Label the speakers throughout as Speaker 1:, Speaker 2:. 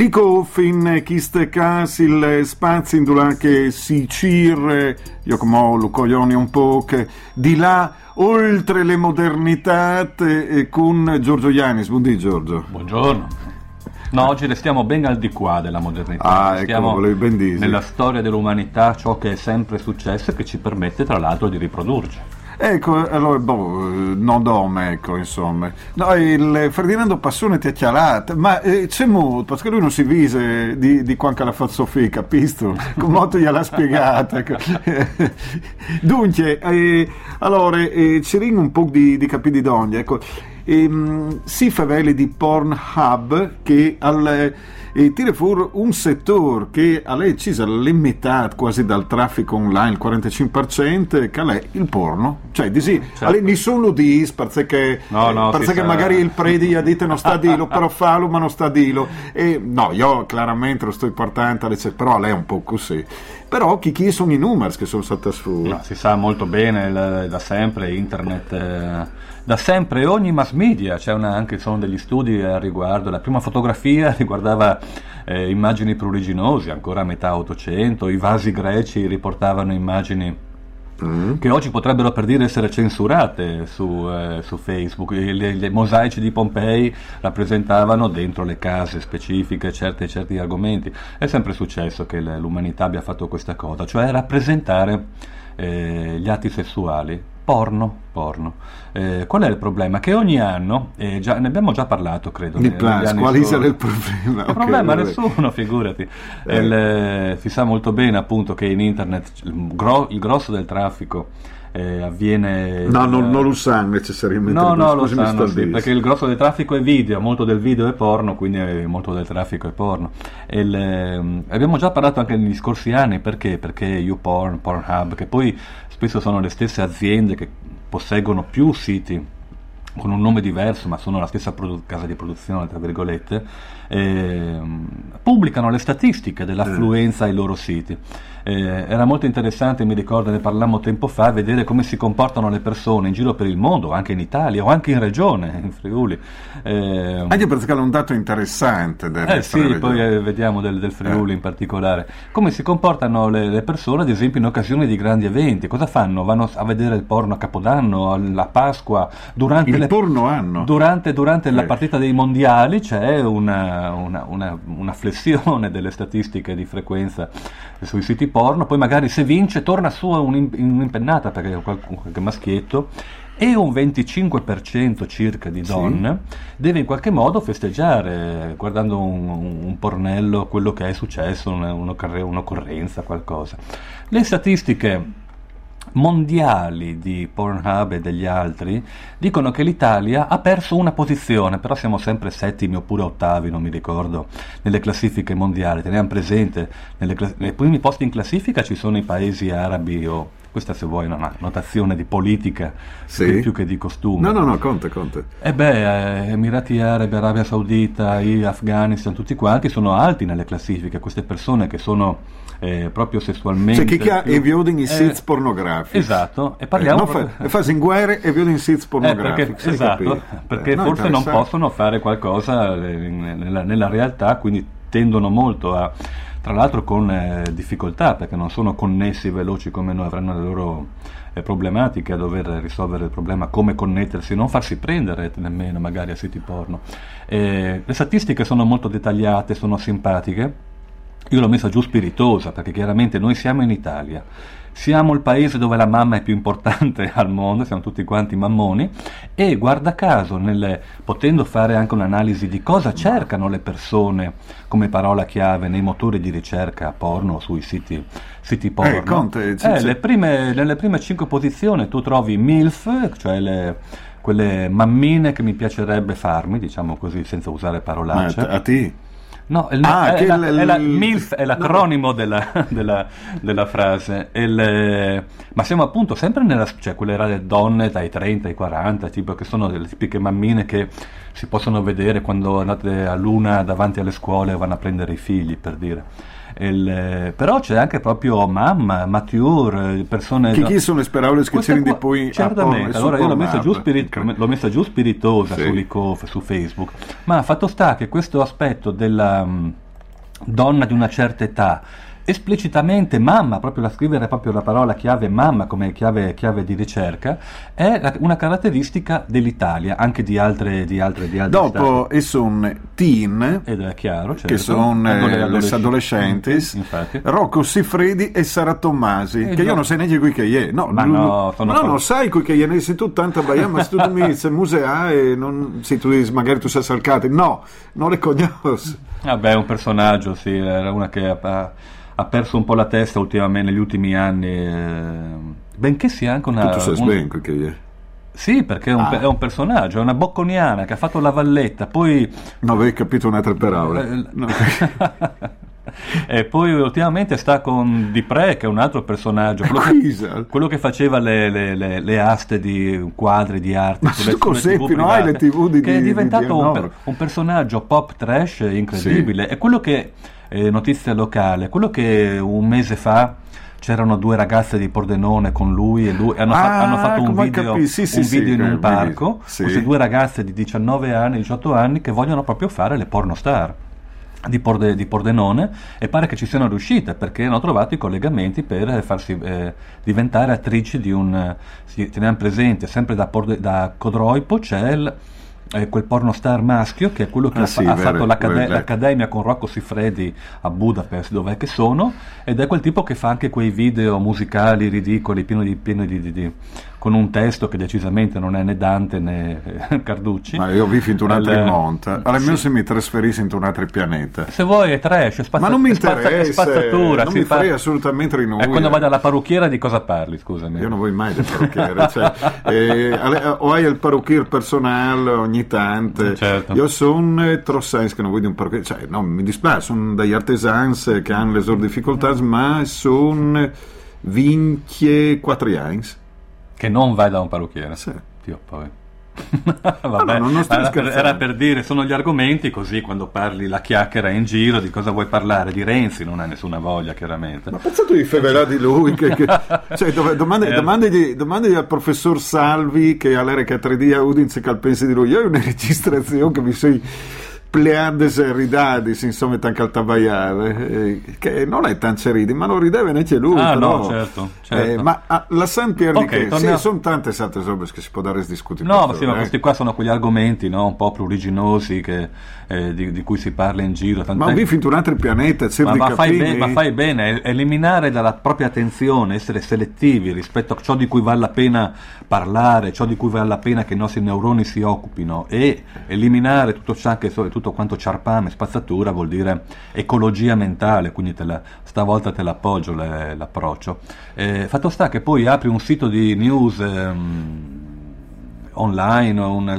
Speaker 1: Lico fin chiste cas il spazio in che si cir, io come Lucoglioni un po' che di là oltre le modernità con Giorgio Ianis. Buondì Giorgio.
Speaker 2: Buongiorno. No, oggi restiamo ben al di qua della modernità.
Speaker 1: Ah, ecco, ben dire.
Speaker 2: nella storia dell'umanità ciò che è sempre successo e che ci permette tra l'altro di riprodurci.
Speaker 1: Ecco, allora, boh, non dome, ecco, insomma. No, il Ferdinando Passone ti ha chiarato, ma eh, c'è molto, perché lui non si vise di, di quanto la fa Sofia, capisco? Come molto gliel'ha spiegata. Ecco. Dunque, eh, allora, eh, ci ringo un po' di, di ogni, ecco. Ehm, si faveli di Pornhub che al e tira fuori un settore che a lei ci limitato quasi dal traffico online, il 45%, che è il porno. Cioè, di sì, certo. ne sono di perché, no, no, perché sa... magari il predi ha detto non sta dilo, però fallo, ma non sta dilo. E no, io chiaramente lo sto portando, però lei è un po' così. Però chi, chi sono i numeri che sono stati su?
Speaker 2: No, si sa molto bene da sempre, internet... Eh da sempre ogni mass media, c'è una, anche sono degli studi a riguardo, la prima fotografia riguardava eh, immagini pruriginose, ancora a metà 800, i vasi greci riportavano immagini Mm. che oggi potrebbero per dire essere censurate su, eh, su Facebook. I mosaici di Pompei rappresentavano dentro le case specifiche certi, certi argomenti. È sempre successo che l'umanità abbia fatto questa cosa, cioè rappresentare eh, gli atti sessuali Porno, porno. Eh, qual è il problema? Che ogni anno, eh, già, ne abbiamo già parlato credo.
Speaker 1: Di plus, quale sarà il problema?
Speaker 2: Il okay, problema vabbè. nessuno, figurati. Eh. Il, eh, si sa molto bene appunto che in internet il, gro- il grosso del traffico eh, avviene...
Speaker 1: No, non, non, lo sanno necessariamente.
Speaker 2: No, no, lo sanno, sì, perché il grosso del traffico è video, molto del video è porno, quindi molto del traffico è porno. Il, eh, abbiamo già parlato anche negli scorsi anni, perché? Perché YouPorn, Pornhub, che poi spesso sono le stesse aziende che posseggono più siti con un nome diverso, ma sono la stessa produ- casa di produzione, tra virgolette, eh, pubblicano le statistiche dell'affluenza ai loro siti. Eh, era molto interessante, mi ricordo, ne parlammo tempo fa, vedere come si comportano le persone in giro per il mondo, anche in Italia o anche in regione, in Friuli.
Speaker 1: Eh, anche perché è un dato interessante.
Speaker 2: Del eh sì, poi eh, vediamo del, del Friuli eh. in particolare. Come si comportano le, le, persone, ad esempio, in occasione di grandi eventi. Cosa fanno? Vanno a vedere il porno a Capodanno, alla Pasqua, durante,
Speaker 1: il
Speaker 2: le, durante, durante la partita dei mondiali c'è una, una, una, una flessione delle statistiche di frequenza sui siti porno, poi magari se vince torna su un'impennata perché è qualche maschietto e un 25% circa di donne sì. deve in qualche modo festeggiare guardando un, un pornello quello che è successo, un'occorrenza, qualcosa. Le statistiche mondiali di Pornhub e degli altri dicono che l'Italia ha perso una posizione, però siamo sempre settimi oppure ottavi, non mi ricordo, nelle classifiche mondiali. Teniamo presente, nelle, nei primi posti in classifica ci sono i paesi arabi o questa se vuoi è una notazione di politica sì. più che di costume.
Speaker 1: No, no, no, conte, conte.
Speaker 2: E beh, eh, Emirati Arabi, Arabia Saudita, Afghanistan, tutti quanti sono alti nelle classifiche, queste persone che sono eh, proprio sessualmente.
Speaker 1: Cioè chi ha più... e viewing in siti pornografici.
Speaker 2: Esatto, e parliamo...
Speaker 1: Eh, fa, fa in guerre e viewing in siti pornografici.
Speaker 2: Eh, perché, esatto, perché no, forse non possono fare qualcosa eh, nella, nella realtà, quindi tendono molto a tra l'altro con eh, difficoltà perché non sono connessi veloci come noi avranno le loro eh, problematiche a dover risolvere il problema come connettersi, non farsi prendere nemmeno magari a siti porno. Eh, le statistiche sono molto dettagliate, sono simpatiche io l'ho messa giù spiritosa perché chiaramente noi siamo in Italia, siamo il paese dove la mamma è più importante al mondo, siamo tutti quanti mammoni e guarda caso, nelle, potendo fare anche un'analisi di cosa cercano le persone come parola chiave nei motori di ricerca porno sui siti, siti eh, porno, eh, Conte, eh, le prime, nelle prime cinque posizioni tu trovi MILF, cioè le quelle mammine che mi piacerebbe farmi, diciamo così, senza usare parolacce.
Speaker 1: Ma a te?
Speaker 2: No, il, ah, è, la, è la, MILF è l'acronimo no. della, della, della, frase. Il, ma siamo appunto sempre nella. cioè quelle rare donne dai 30 ai 40, tipo, che sono delle tipiche mammine che si possono vedere quando andate a luna davanti alle scuole e vanno a prendere i figli, per dire. Il, però c'è anche proprio mamma, mature, persone...
Speaker 1: Che chi sono le parole che c'erano poi...
Speaker 2: Certamente, allora io l'ho messa, giù, spirit, l'ho messa giù spiritosa sì. su Licof, su Facebook, ma fatto sta che questo aspetto della donna di una certa età, esplicitamente mamma, proprio la scrivere proprio la parola chiave mamma come chiave, chiave di ricerca, è una caratteristica dell'Italia, anche di altre di altre, di altre
Speaker 1: Dopo e sono teen,
Speaker 2: Ed è chiaro, certo.
Speaker 1: che sono eh, le adolescenti, Rocco Siffredi e Sara Tommasi, e che io non so neanche qui che è. No,
Speaker 2: ma
Speaker 1: no,
Speaker 2: no,
Speaker 1: no, no, non sai qui che è, ne sei tu tanta baia, ma tu mi sei musea e non, sì, tu magari tu sei salcati, no, non le conosco.
Speaker 2: Vabbè, è un personaggio, sì, era una che ha, ha, perso un po' la testa ultimamente negli ultimi anni, eh, benché sia anche una...
Speaker 1: Tu, tu sai
Speaker 2: un...
Speaker 1: ben che è.
Speaker 2: Sì, perché è un, ah. è un, personaggio, è una bocconiana che ha fatto la valletta, poi...
Speaker 1: No, avevi capito un'altra parola.
Speaker 2: Eh, no. e poi ultimamente sta con Dipre, che è un altro personaggio, quello, che, quello che, faceva le, le, le, le, aste di quadri di arte
Speaker 1: Ma sulle, TV, no, hai le TV di,
Speaker 2: che è diventato di un, per, un, personaggio pop trash incredibile. Sì. È quello che, eh, notizia locale, quello che un mese fa c'erano due ragazze di Pordenone con lui e lui hanno, ah, fa- hanno fatto un video, sì, sì, un video in un parco queste due ragazze di 19 anni 18 anni che vogliono proprio fare le pornostar di, Porde, di, Pordenone e pare che ci siano riuscite perché hanno trovato i collegamenti per farsi eh, diventare attrici di un eh, teniamo presente sempre da, Porde, da Codroipo c'è il eh, quel pornostar maschio che è quello che ah, ha, sì, ha vero, fatto l'accade- l'accademia con Rocco Siffredi a Budapest, dov'è che sono, ed è quel tipo che fa anche quei video musicali ridicoli, pieni di, pieni di, di, di con un testo che decisamente non è né Dante né eh, Carducci.
Speaker 1: Ma io vi finto un altro Il... monte. Almeno sì. se mi trasferissi in un altro pianeta.
Speaker 2: Se vuoi è trash, è spazza-
Speaker 1: Ma non mi interessa,
Speaker 2: spazzatura.
Speaker 1: Non mi farei fa... assolutamente rinunziare.
Speaker 2: E quando vai dalla parrucchiera di cosa parli, scusami?
Speaker 1: Io non voglio mai del parrucchiere. cioè, eh, o hai il parrucchiere personale ogni tanto.
Speaker 2: Certo.
Speaker 1: Io sono Trossens che non voglio un parrucchiere. Cioè, no, mi dispiace, sono degli artesans che hanno le loro difficoltà, ma sono 24 anni
Speaker 2: che non vai da un parrucchiere?
Speaker 1: Sì.
Speaker 2: Dio poi. Vabbè, no, no, era, per, era, per, dire, sono gli argomenti, così quando parli la chiacchiera in giro, di cosa vuoi parlare? Di Renzi non hai nessuna voglia, chiaramente.
Speaker 1: Ma pensato di fevelà di lui? Che, che, cioè, dove, domandi, eh. domandagli, domandagli, al professor Salvi, che all'Erica 3D a Udinese, che pensi di lui. Io ho una registrazione che mi sei pleades ridadis, insomma, tanto al tabaiare, eh, che non è tanto ridi, ma non rideva neanche lui.
Speaker 2: Ah,
Speaker 1: però,
Speaker 2: no, certo. certo.
Speaker 1: Eh, ma ah, la San Pier okay, di che? Sì, sono tante altre robe che si può dare a discutere.
Speaker 2: No, ma sì, ma questi qua sono quegli argomenti, no? Un po' pruriginosi che, eh, di, di, cui si parla in giro.
Speaker 1: Ma ho finto un altro pianeta, ma, ma,
Speaker 2: fai be- ma fai bene, eliminare dalla propria attenzione, essere selettivi rispetto a ciò di cui vale la pena parlare, ciò di cui vale la pena che i nostri neuroni si occupino e eliminare tutto ciò che tutto tutto quanto ciarpame, spazzatura vuol dire ecologia mentale, quindi te la, stavolta te l'appoggio le, l'approccio. Eh, fatto sta che poi apri un sito di news ehm, online, una,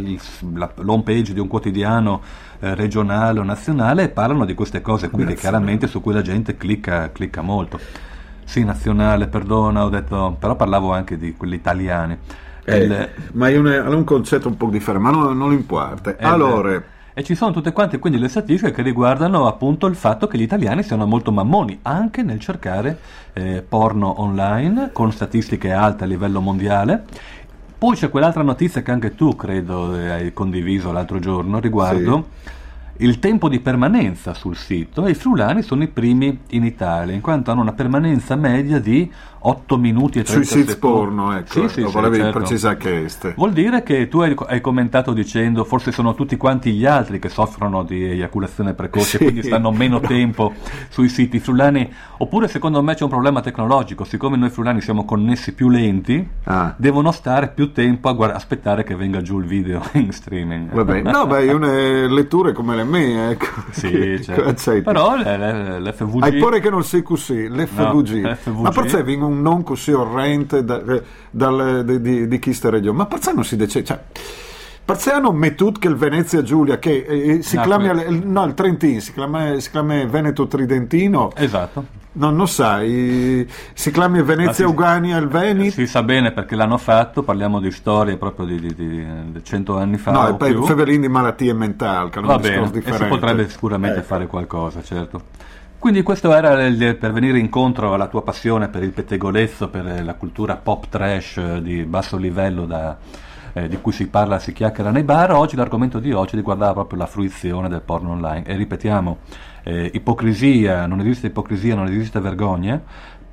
Speaker 2: la, l'home page di un quotidiano eh, regionale o nazionale e parlano di queste cose qui che chiaramente su cui la gente clicca, clicca molto. Sì, nazionale, perdona, ho detto, però parlavo anche di quelli italiani.
Speaker 1: Eh, il, ma è un, è un, concetto un po' differente, ma non, non importa. Allora,
Speaker 2: e ci sono tutte quante quindi le statistiche che riguardano appunto il fatto che gli italiani siano molto mammoni anche nel cercare eh, porno online con statistiche alte a livello mondiale. Poi c'è quell'altra notizia che anche tu credo hai condiviso l'altro giorno riguardo sì il tempo di permanenza sul sito e i friulani sono i primi in Italia, in quanto hanno una permanenza media di 8 minuti e 30
Speaker 1: secondi. Sui siti porno, ecco, sì, sì,
Speaker 2: lo
Speaker 1: sì, volevi certo. precisare che este.
Speaker 2: Vuol dire che tu hai, hai, commentato dicendo forse sono tutti quanti gli altri che soffrono di eiaculazione precoce, sì. quindi stanno meno tempo sui siti friulani, oppure secondo me c'è un problema tecnologico, siccome noi friulani siamo connessi più lenti, ah. devono stare più tempo a guard- aspettare che venga giù il video in streaming.
Speaker 1: Vabbè, no, beh, una letture come le mie, ecco.
Speaker 2: Sì, certo. Però l'FVG...
Speaker 1: Hai pure che non sei così, l'FVG. No, l'FVG. Ma perché vengono un non così orrente da, eh, dal, di, di, di chi sta regione. Ma non si dice... Cioè, perché hanno mettut che il Venezia Giulia, che eh, si no, chiama, no, il Trentino, si chiama, si chiama Veneto Tridentino.
Speaker 2: Esatto.
Speaker 1: Non lo sai, si chiama Venezia si, Ugania il Veneto.
Speaker 2: Si sa bene perché l'hanno fatto, parliamo di storie proprio di, di, di, di 100 anni fa.
Speaker 1: No, e poi Fevelin di malattie mentali, che
Speaker 2: Va bene, e si potrebbe sicuramente ecco. fare qualcosa, certo. Quindi questo era il, per venire incontro alla tua passione per il pettegolezzo, per la cultura pop trash di basso livello da, eh, di cui si parla, si chiacchiera nei bar, oggi l'argomento di oggi riguardava proprio la fruizione del porno online. E ripetiamo, eh, ipocrisia, non esiste ipocrisia, non esiste vergogna,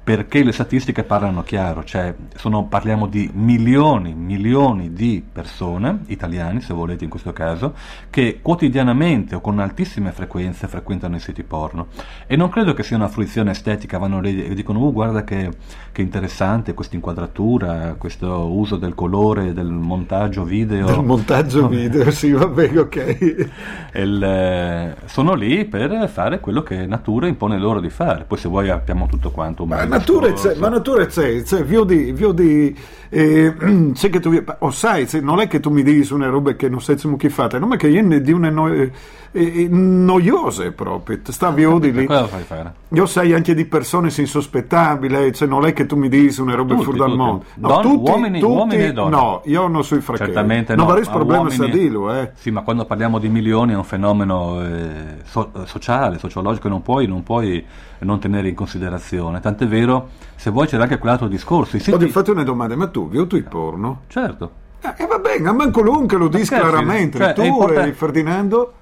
Speaker 2: perché le statistiche parlano chiaro, cioè sono, parliamo di milioni, milioni di persone, italiani se volete in questo caso, che quotidianamente o con altissime frequenze frequentano i siti porno e non credo che sia una fruizione estetica, vanno lì e dicono uh, guarda che, che interessante questa inquadratura, questo uso del colore, del montaggio video.
Speaker 1: Del montaggio video, sì, va bene, ok.
Speaker 2: Il, sono lì per fare quello che natura impone loro di fare, poi se vuoi abbiamo tutto quanto.
Speaker 1: Ma natura c'è, ma natura c'è, c'è di, di eh, che tu, o sai, non è che tu mi dici una roba che non sai che fate, non è che io di una no, eh, eh, noiose proprio, sta viodi lì.
Speaker 2: Cosa fai fare?
Speaker 1: Io sai anche di persone insospettabili, cioè non è che tu mi dici una roba fuori dal mondo.
Speaker 2: No, Don, tutti,
Speaker 1: uomini,
Speaker 2: tutti, uomini e donne.
Speaker 1: No, io non so i fratelli.
Speaker 2: Certamente
Speaker 1: non
Speaker 2: no.
Speaker 1: Non problema a dirlo, eh.
Speaker 2: Sì, ma quando parliamo di milioni è un fenomeno eh, so, sociale, sociologico, non puoi, non puoi non tenere in considerazione. Tant'è vero, se vuoi c'era anche quell'altro discorso. I
Speaker 1: siti... Fate una domanda, ma tu vi il porno?
Speaker 2: Certo.
Speaker 1: E eh, va bene, a manco l'un lo dici chiaramente. Cioè, tu e Ferdinando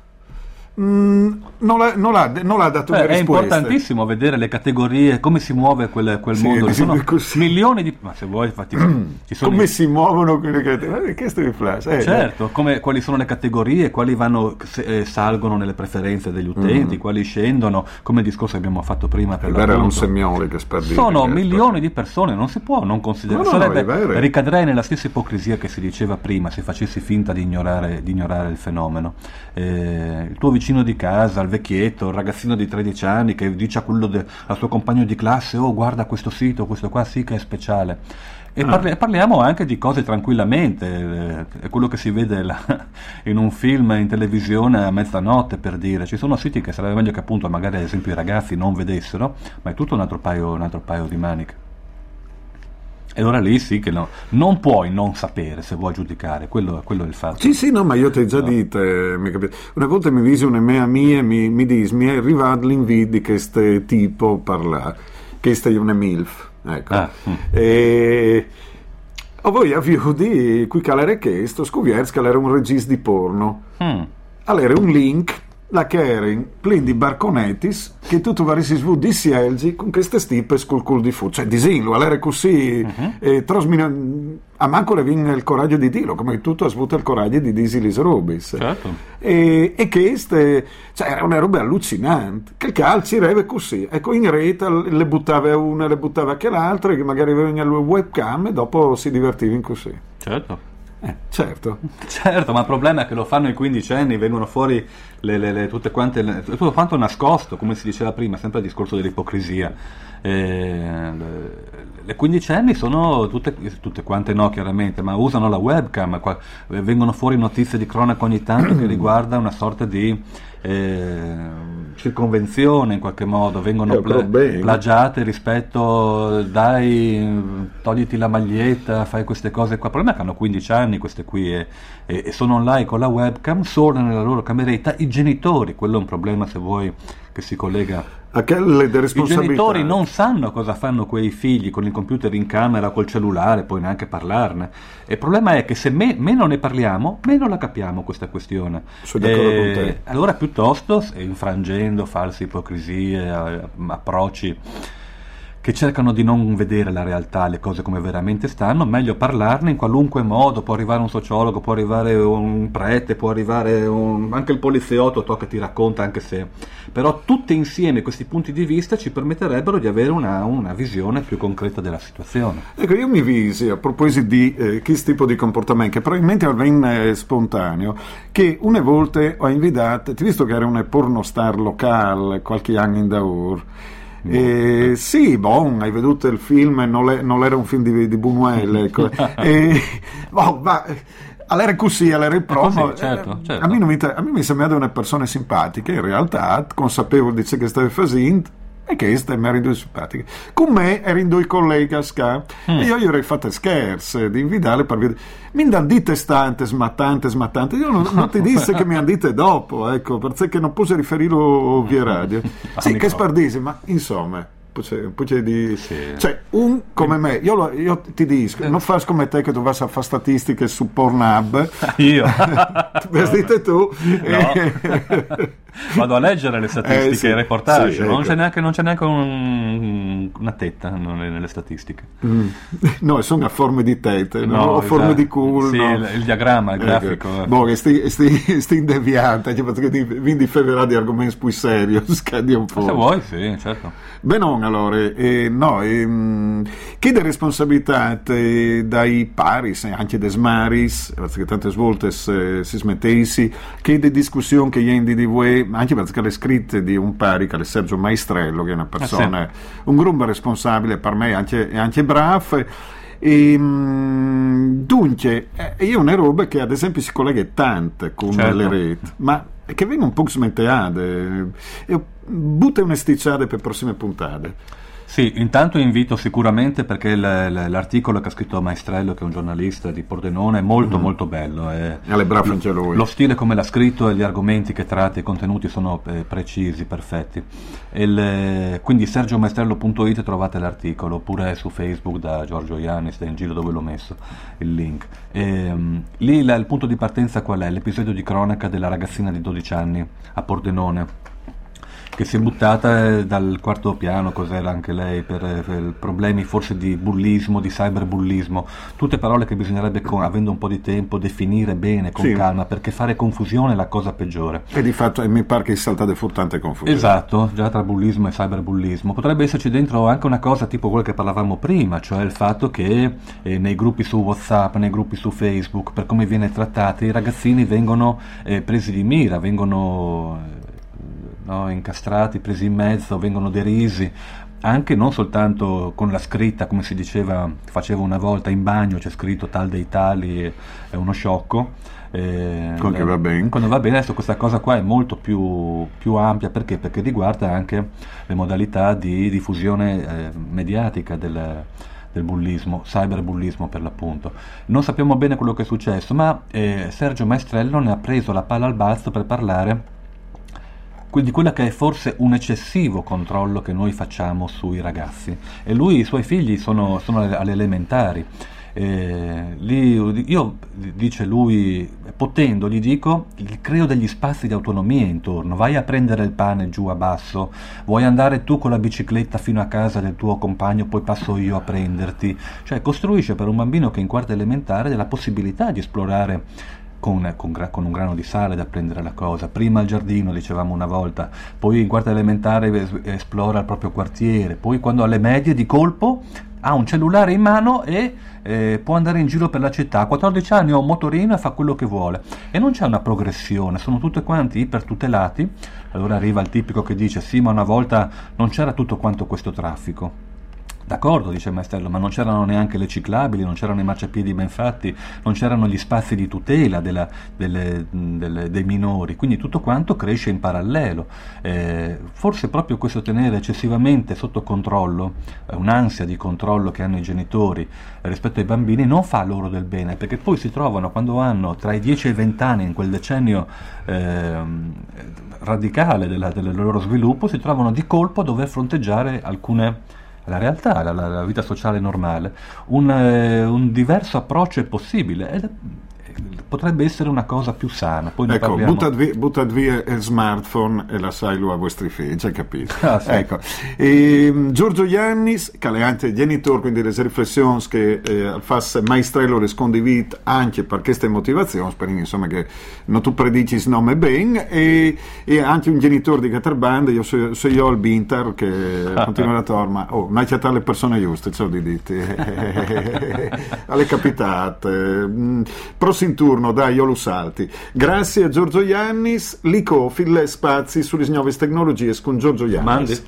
Speaker 1: Mm, non, l'ha, non, l'ha, non, l'ha, dato
Speaker 2: Beh,
Speaker 1: È
Speaker 2: importantissimo vedere le categorie, come si muove quel, quel sì, mondo. Ci sono così. milioni di. Ma se vuoi, infatti.
Speaker 1: come i... si muovono quelle categorie? Questo è flash.
Speaker 2: Eh, certo, come, quali sono le categorie, quali vanno, se, eh, salgono nelle preferenze degli utenti, mm. quali scendono, come il discorso che abbiamo fatto prima. Per
Speaker 1: era un semiole che spardire.
Speaker 2: Sono milioni di persone, non si può non considerare. No, no, Sarebbe, ricadrei nella stessa ipocrisia che si diceva prima se facessi finta di ignorare, di ignorare il fenomeno. Eh, il tuo vicino di casa, il vecchietto, il ragazzino di 13 anni che dice a quello de, al suo compagno di classe, oh guarda questo sito, questo qua sì che è speciale. E ah. parli, parliamo anche di cose tranquillamente, eh, è quello che si vede là, in un film in televisione a mezzanotte per dire, ci sono siti che sarebbe meglio che appunto magari ad esempio i ragazzi non vedessero, ma è tutto un altro paio, un altro paio di maniche. E allora lì sì che no, non puoi non sapere se vuoi giudicare, quello, quello è il fatto.
Speaker 1: Sì, sì, no, ma io ti ho già no. detto, una volta mi visi una mia mia mi, mi disse, mi è arrivato l'invito di questo tipo parlare, che è una MILF, ecco. Ah, hm. e, ho voi avviato di qui che era chiesto, scoviers che era un regista di porno. Mm. Allora un link la Kering plin di barconetis che tutto varissi svu di sielgi con queste stipe scol cul di fu cioè disinlo all'era così uh-huh. eh, trasmina a manco le viene il coraggio di dirlo come tutto ha svuto il coraggio di Disilis Rubis
Speaker 2: certo.
Speaker 1: e, e queste cioè era una roba allucinante che il calci reve così ecco in rete le buttava una le buttava anche l'altra che magari aveva il webcam e dopo si divertiva in così
Speaker 2: certo
Speaker 1: eh, certo.
Speaker 2: certo, ma il problema è che lo fanno i quindicenni, vengono fuori le, le, le, tutte quante, le, tutto quanto nascosto, come si diceva prima, sempre il discorso dell'ipocrisia. Eh, le quindicenni sono tutte, tutte, quante no chiaramente, ma usano la webcam, qua, vengono fuori notizie di cronaca ogni tanto che riguarda una sorta di eh, circonvenzione in qualche modo, vengono pla- plagiate rispetto dai, togliti la maglietta, fai queste cose qua. Il problema è che hanno 15 anni queste qui e, e, e sono online con la webcam, solo nella loro cameretta, i genitori, quello è un problema se vuoi che si collega
Speaker 1: a quelle
Speaker 2: I genitori non sanno cosa fanno quei figli con il computer in camera, col cellulare, poi neanche parlarne. E il problema è che se me, meno ne parliamo, meno la capiamo questa questione.
Speaker 1: Sono d'accordo
Speaker 2: e,
Speaker 1: con te.
Speaker 2: Allora piuttosto, infrangendo false ipocrisie, approcci che cercano di non vedere la realtà, le cose come veramente stanno, meglio parlarne in qualunque modo, può arrivare un sociologo, può arrivare un prete, può arrivare un... anche il poliziotto, to che ti racconta, anche se... Però tutti insieme questi punti di vista ci permetterebbero di avere una, una visione più concreta della situazione.
Speaker 1: Ecco, io mi visi a proposito di eh, questo tipo di comportamento, che probabilmente avvenne spontaneo, che una volta ho invitato, ti visto che era una pornostar locale qualche anno in Daur, eh, sì, bon, hai veduto il film, non, è, non era un film di, di Buñuel, ecco. e, oh, ma, all'era così, all'era il promo.
Speaker 2: Così, certo, certo.
Speaker 1: A, me mi, a me mi sembrava una persona simpatica, in realtà, consapevole di ciò che stava facendo e queste mi erano simpatiche. Con me erano due colleghi a Sca mm. e io gli avrei fatto scherzi di invitarle per vedere. Mi hanno dite stante, smattante, smattante. Io non, non ti disse che mi hanno dite dopo, ecco, perché non posso riferirlo via radio. Sì, che spardisi, ma insomma, poi di... Sì. Cioè, un come me. Io, lo, io ti dico, non fai come te che tu vai a fare statistiche su Pornhub.
Speaker 2: Io?
Speaker 1: Vestite tu.
Speaker 2: No. Vado a leggere le statistiche, eh, sì, i reportage, sì, non, ecco. c'è neanche, non, c'è neanche, un, una tetta nelle statistiche.
Speaker 1: Mm. No, sono a forme di tette, no, o forme di culo.
Speaker 2: Sì,
Speaker 1: no.
Speaker 2: il, il, diagramma, il ecco. grafico.
Speaker 1: Ecco. Boh, sti, sti, sti deviante, perché quindi di argomenti più seri, scadi un po'.
Speaker 2: Se vuoi, sì, certo.
Speaker 1: Beh, non, allora, eh, no, eh, chiede responsabilità eh, dai pari, anche dei smaris, perché tante volte eh, si smettessi, chiede discussione che gli indi di voi, anche perché le scritte di un pari, che è Sergio Maestrello, che è una persona, ah, sì. un gruppo responsabile per me, anche, anche bravo. E, ehm, dunque, io una roba che ad esempio si collega tante con certo. le reti, ma che vengono un po' smenteate. E butta una sticciata per prossime puntate.
Speaker 2: Sì, intanto invito sicuramente perché l'articolo che ha scritto Maestrello, che è un giornalista di Pordenone, è molto mm. molto bello. È,
Speaker 1: Alle brave anche lui.
Speaker 2: Lo stile come l'ha scritto e gli argomenti che tratta, i contenuti sono eh, precisi, perfetti. Il, quindi sergiomaestrello.it trovate l'articolo, oppure su Facebook da Giorgio Iannis, da in giro dove l'ho messo il link. E, um, lì la, il punto di partenza qual è? L'episodio di cronaca della ragazzina di 12 anni a Pordenone che si è buttata eh, dal quarto piano, cos'era anche lei, per, eh, per problemi forse di bullismo, di cyberbullismo, tutte parole che bisognerebbe, con, avendo un po' di tempo, definire bene, con sì. calma, perché fare confusione è la cosa peggiore.
Speaker 1: E di fatto mi pare che saltate fu tante confusioni.
Speaker 2: Esatto, già tra bullismo e cyberbullismo. Potrebbe esserci dentro anche una cosa tipo quello che parlavamo prima, cioè il fatto che eh, nei gruppi su WhatsApp, nei gruppi su Facebook, per come viene trattata, i ragazzini vengono eh, presi di mira, vengono no? incastrati, presi in mezzo, vengono derisi, anche non soltanto con la scritta, come si diceva, faceva una volta in bagno, c'è scritto tal dei tali, è uno sciocco.
Speaker 1: Eh, quando va bene.
Speaker 2: Quando va bene, adesso questa cosa qua è molto più, più ampia perché? perché? riguarda anche le modalità di diffusione eh, mediatica del, del bullismo, cyberbullismo per l'appunto. Non sappiamo bene quello che è successo, ma eh, Sergio Maestrello ne ha preso la palla al balzo per parlare di quello che è forse un eccessivo controllo che noi facciamo sui ragazzi. E lui, i suoi figli sono, sono alle elementari. Eh, lì, io, dice lui, potendo, gli dico, creo degli spazi di autonomia intorno, vai a prendere il pane giù a basso, vuoi andare tu con la bicicletta fino a casa del tuo compagno, poi passo io a prenderti. Cioè costruisce per un bambino che in quarta elementare della possibilità di esplorare con, con, con, un grano di sale da prendere la cosa. Prima al giardino, dicevamo una volta, poi in quarta elementare esplora il proprio quartiere, poi quando alle medie di colpo ha un cellulare in mano e eh, può andare in giro per la città. A 14 anni ha un motorino e fa quello che vuole. E non c'è una progressione, sono tutti quanti ipertutelati. Allora arriva il tipico che dice sì, ma una volta non c'era tutto quanto questo traffico. D'accordo, dice il Maestello, ma non c'erano neanche le ciclabili, non c'erano i marciapiedi ben fatti, non c'erano gli spazi di tutela della, delle, delle, dei minori, quindi tutto quanto cresce in parallelo. Eh, forse proprio questo tenere eccessivamente sotto controllo, eh, un'ansia di controllo che hanno i genitori rispetto ai bambini, non fa loro del bene, perché poi si trovano quando hanno tra i 10 e i 20 anni, in quel decennio eh, radicale della, del loro sviluppo, si trovano di colpo a dover fronteggiare alcune la realtà, la, la, vita sociale normale. Un, eh, un diverso approccio è possibile ed potrebbe essere una cosa più sana. Poi
Speaker 1: ecco, parliamo... buttate via, buttat via, il smartphone e lascialo a vostri figli, hai capito? Ah, sì. ecco. e, um, Giorgio Iannis, che è anche genitore, quindi le riflessioni che eh, fa maestrello le scondivit anche per queste motivazioni, speriamo insomma che non tu predici il nome ben, e, e, anche un genitore di Caterband, io sono so io il Binter che continua a torma, oh, mai c'è le persone giuste, ciao di dite, alle capitate. Mm, prossimo turno, dai, io lo salti. Grazie a Giorgio Iannis, Lico, Fille Spazi sulle nuove tecnologie con Giorgio Iannis. Mandi.